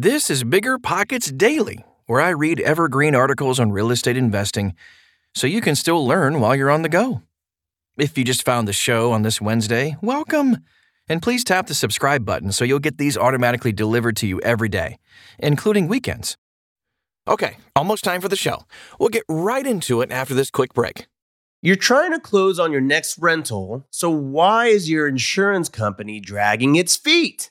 This is Bigger Pockets Daily, where I read evergreen articles on real estate investing so you can still learn while you're on the go. If you just found the show on this Wednesday, welcome. And please tap the subscribe button so you'll get these automatically delivered to you every day, including weekends. Okay, almost time for the show. We'll get right into it after this quick break. You're trying to close on your next rental, so why is your insurance company dragging its feet?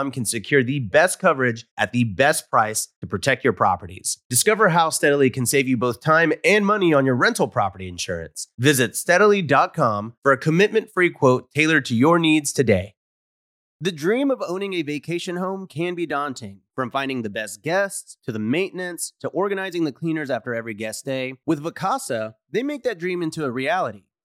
can secure the best coverage at the best price to protect your properties. Discover how Steadily can save you both time and money on your rental property insurance. Visit steadily.com for a commitment free quote tailored to your needs today. The dream of owning a vacation home can be daunting. From finding the best guests to the maintenance to organizing the cleaners after every guest stay, with Vacasa, they make that dream into a reality.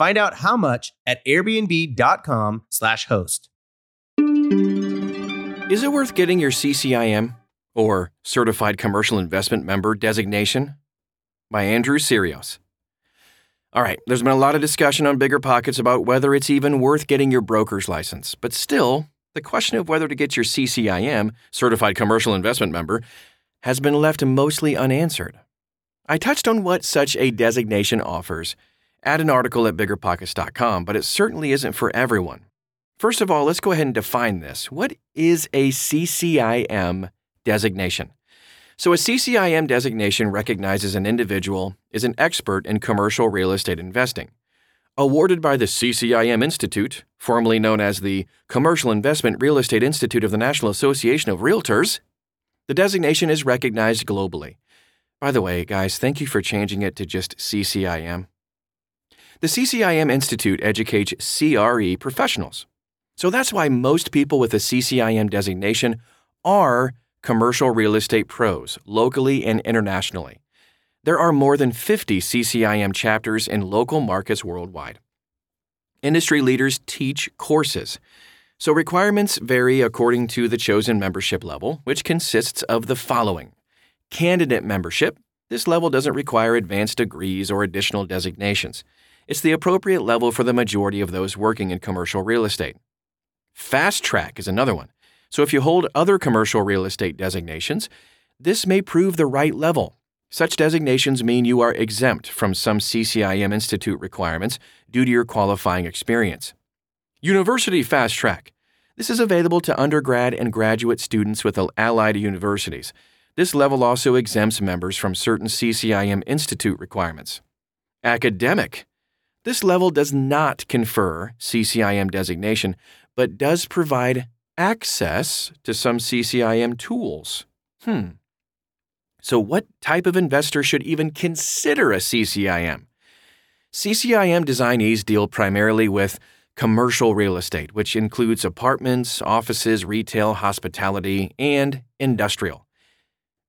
Find out how much at airbnb.com/slash host. Is it worth getting your CCIM or Certified Commercial Investment Member designation? By Andrew Syrios. All right, there's been a lot of discussion on Bigger Pockets about whether it's even worth getting your broker's license, but still, the question of whether to get your CCIM, Certified Commercial Investment Member, has been left mostly unanswered. I touched on what such a designation offers at an article at biggerpockets.com, but it certainly isn't for everyone. First of all, let's go ahead and define this. What is a CCIM designation? So, a CCIM designation recognizes an individual is an expert in commercial real estate investing. Awarded by the CCIM Institute, formerly known as the Commercial Investment Real Estate Institute of the National Association of Realtors, the designation is recognized globally. By the way, guys, thank you for changing it to just CCIM. The CCIM Institute educates CRE professionals. So that's why most people with a CCIM designation are commercial real estate pros, locally and internationally. There are more than 50 CCIM chapters in local markets worldwide. Industry leaders teach courses, so requirements vary according to the chosen membership level, which consists of the following Candidate membership. This level doesn't require advanced degrees or additional designations. It's the appropriate level for the majority of those working in commercial real estate. Fast Track is another one. So if you hold other commercial real estate designations, this may prove the right level. Such designations mean you are exempt from some CCIM Institute requirements due to your qualifying experience. University Fast Track. This is available to undergrad and graduate students with allied universities. This level also exempts members from certain CCIM Institute requirements. Academic. This level does not confer CCIM designation, but does provide access to some CCIM tools. Hmm. So, what type of investor should even consider a CCIM? CCIM designees deal primarily with commercial real estate, which includes apartments, offices, retail, hospitality, and industrial.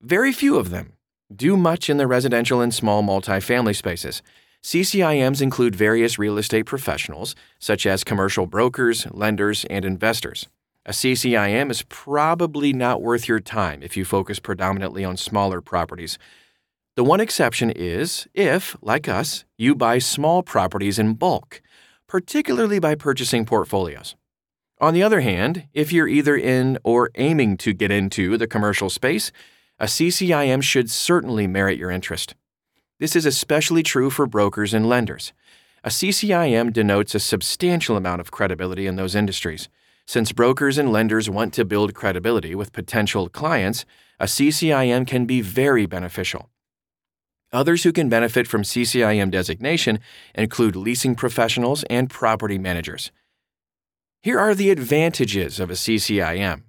Very few of them do much in the residential and small multifamily spaces. CCIMs include various real estate professionals, such as commercial brokers, lenders, and investors. A CCIM is probably not worth your time if you focus predominantly on smaller properties. The one exception is if, like us, you buy small properties in bulk particularly by purchasing portfolios. On the other hand, if you're either in or aiming to get into the commercial space, a CCIM should certainly merit your interest. This is especially true for brokers and lenders. A CCIM denotes a substantial amount of credibility in those industries. Since brokers and lenders want to build credibility with potential clients, a CCIM can be very beneficial. Others who can benefit from CCIM designation include leasing professionals and property managers. Here are the advantages of a CCIM.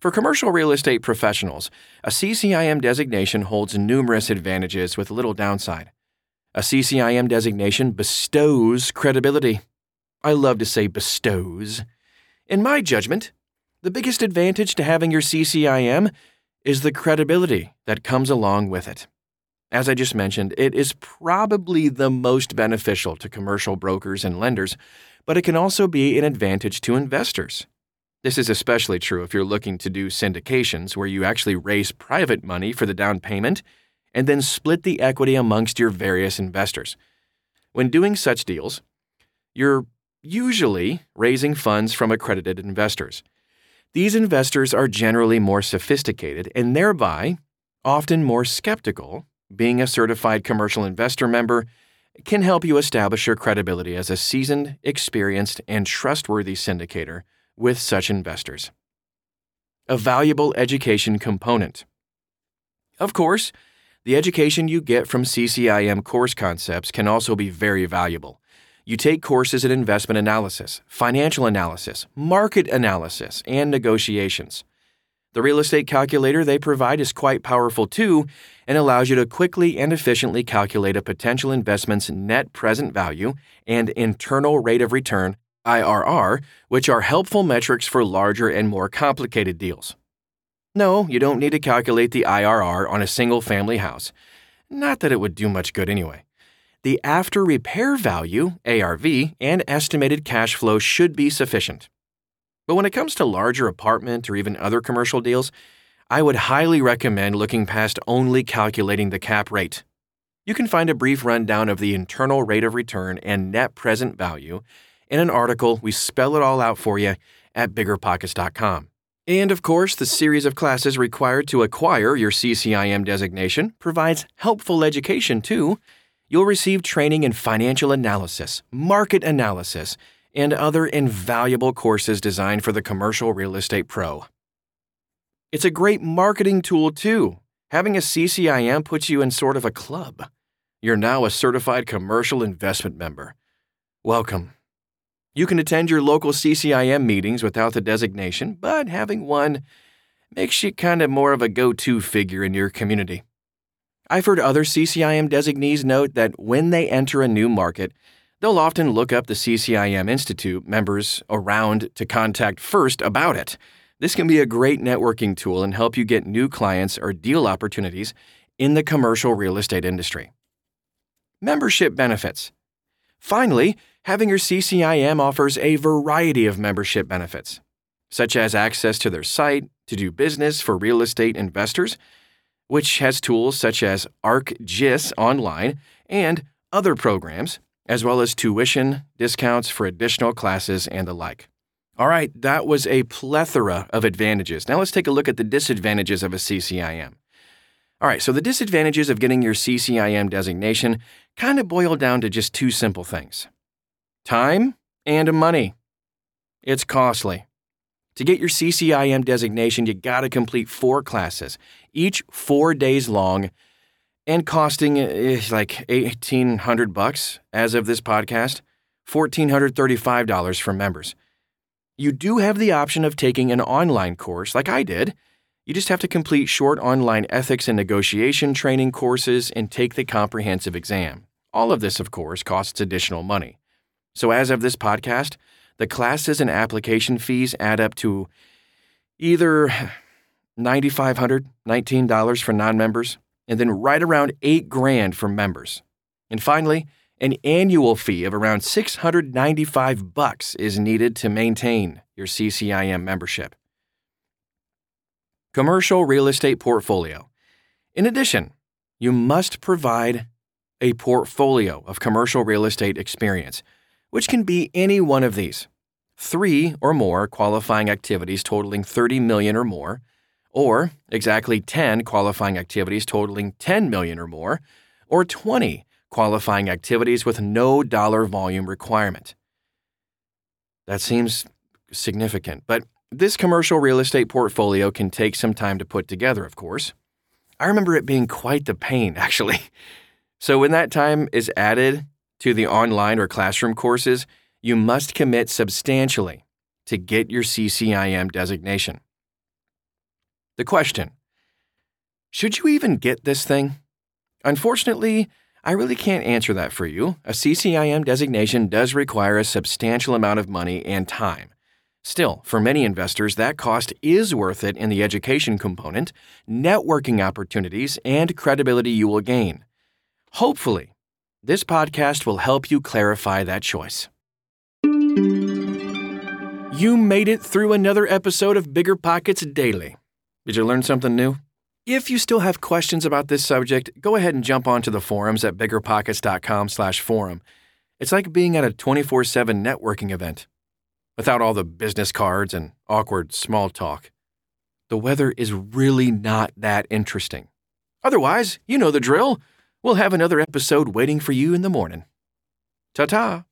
For commercial real estate professionals, a CCIM designation holds numerous advantages with little downside. A CCIM designation bestows credibility. I love to say bestows. In my judgment, the biggest advantage to having your CCIM is the credibility that comes along with it. As I just mentioned, it is probably the most beneficial to commercial brokers and lenders, but it can also be an advantage to investors. This is especially true if you're looking to do syndications where you actually raise private money for the down payment and then split the equity amongst your various investors. When doing such deals, you're usually raising funds from accredited investors. These investors are generally more sophisticated and thereby often more skeptical being a certified commercial investor member can help you establish your credibility as a seasoned, experienced, and trustworthy syndicator with such investors. A valuable education component. Of course, the education you get from CCIM course concepts can also be very valuable. You take courses in investment analysis, financial analysis, market analysis, and negotiations. The real estate calculator they provide is quite powerful too and allows you to quickly and efficiently calculate a potential investment's net present value and internal rate of return, IRR, which are helpful metrics for larger and more complicated deals. No, you don't need to calculate the IRR on a single family house. Not that it would do much good anyway. The after repair value, ARV, and estimated cash flow should be sufficient. But when it comes to larger apartment or even other commercial deals, I would highly recommend looking past only calculating the cap rate. You can find a brief rundown of the internal rate of return and net present value in an article. We spell it all out for you at biggerpockets.com. And of course, the series of classes required to acquire your CCIM designation provides helpful education too. You'll receive training in financial analysis, market analysis, and other invaluable courses designed for the commercial real estate pro. It's a great marketing tool, too. Having a CCIM puts you in sort of a club. You're now a certified commercial investment member. Welcome. You can attend your local CCIM meetings without the designation, but having one makes you kind of more of a go to figure in your community. I've heard other CCIM designees note that when they enter a new market, They'll often look up the CCIM Institute members around to contact first about it. This can be a great networking tool and help you get new clients or deal opportunities in the commercial real estate industry. Membership benefits. Finally, having your CCIM offers a variety of membership benefits, such as access to their site to do business for real estate investors, which has tools such as ArcGIS Online and other programs as well as tuition, discounts for additional classes, and the like. All right, that was a plethora of advantages. Now let's take a look at the disadvantages of a CCIM. All right, so the disadvantages of getting your CCIM designation kind of boil down to just two simple things time and money. It's costly. To get your CCIM designation, you gotta complete four classes, each four days long and costing eh, like 1800 bucks as of this podcast, $1,435 for members. You do have the option of taking an online course like I did. You just have to complete short online ethics and negotiation training courses and take the comprehensive exam. All of this, of course, costs additional money. So, as of this podcast, the classes and application fees add up to either $9,500, $19 for non members, and then right around 8 grand for members. And finally, an annual fee of around 695 bucks is needed to maintain your CCIM membership. Commercial real estate portfolio. In addition, you must provide a portfolio of commercial real estate experience, which can be any one of these. 3 or more qualifying activities totaling 30 million or more, or exactly 10 qualifying activities totaling 10 million or more, or 20 qualifying activities with no dollar volume requirement. That seems significant, but this commercial real estate portfolio can take some time to put together, of course. I remember it being quite the pain, actually. So when that time is added to the online or classroom courses, you must commit substantially to get your CCIM designation. The question Should you even get this thing? Unfortunately, I really can't answer that for you. A CCIM designation does require a substantial amount of money and time. Still, for many investors, that cost is worth it in the education component, networking opportunities, and credibility you will gain. Hopefully, this podcast will help you clarify that choice. You made it through another episode of Bigger Pockets Daily. Did you learn something new? If you still have questions about this subject, go ahead and jump onto the forums at biggerpockets.com/forum. It's like being at a 24/7 networking event without all the business cards and awkward small talk. The weather is really not that interesting. Otherwise, you know the drill. We'll have another episode waiting for you in the morning. Ta-ta.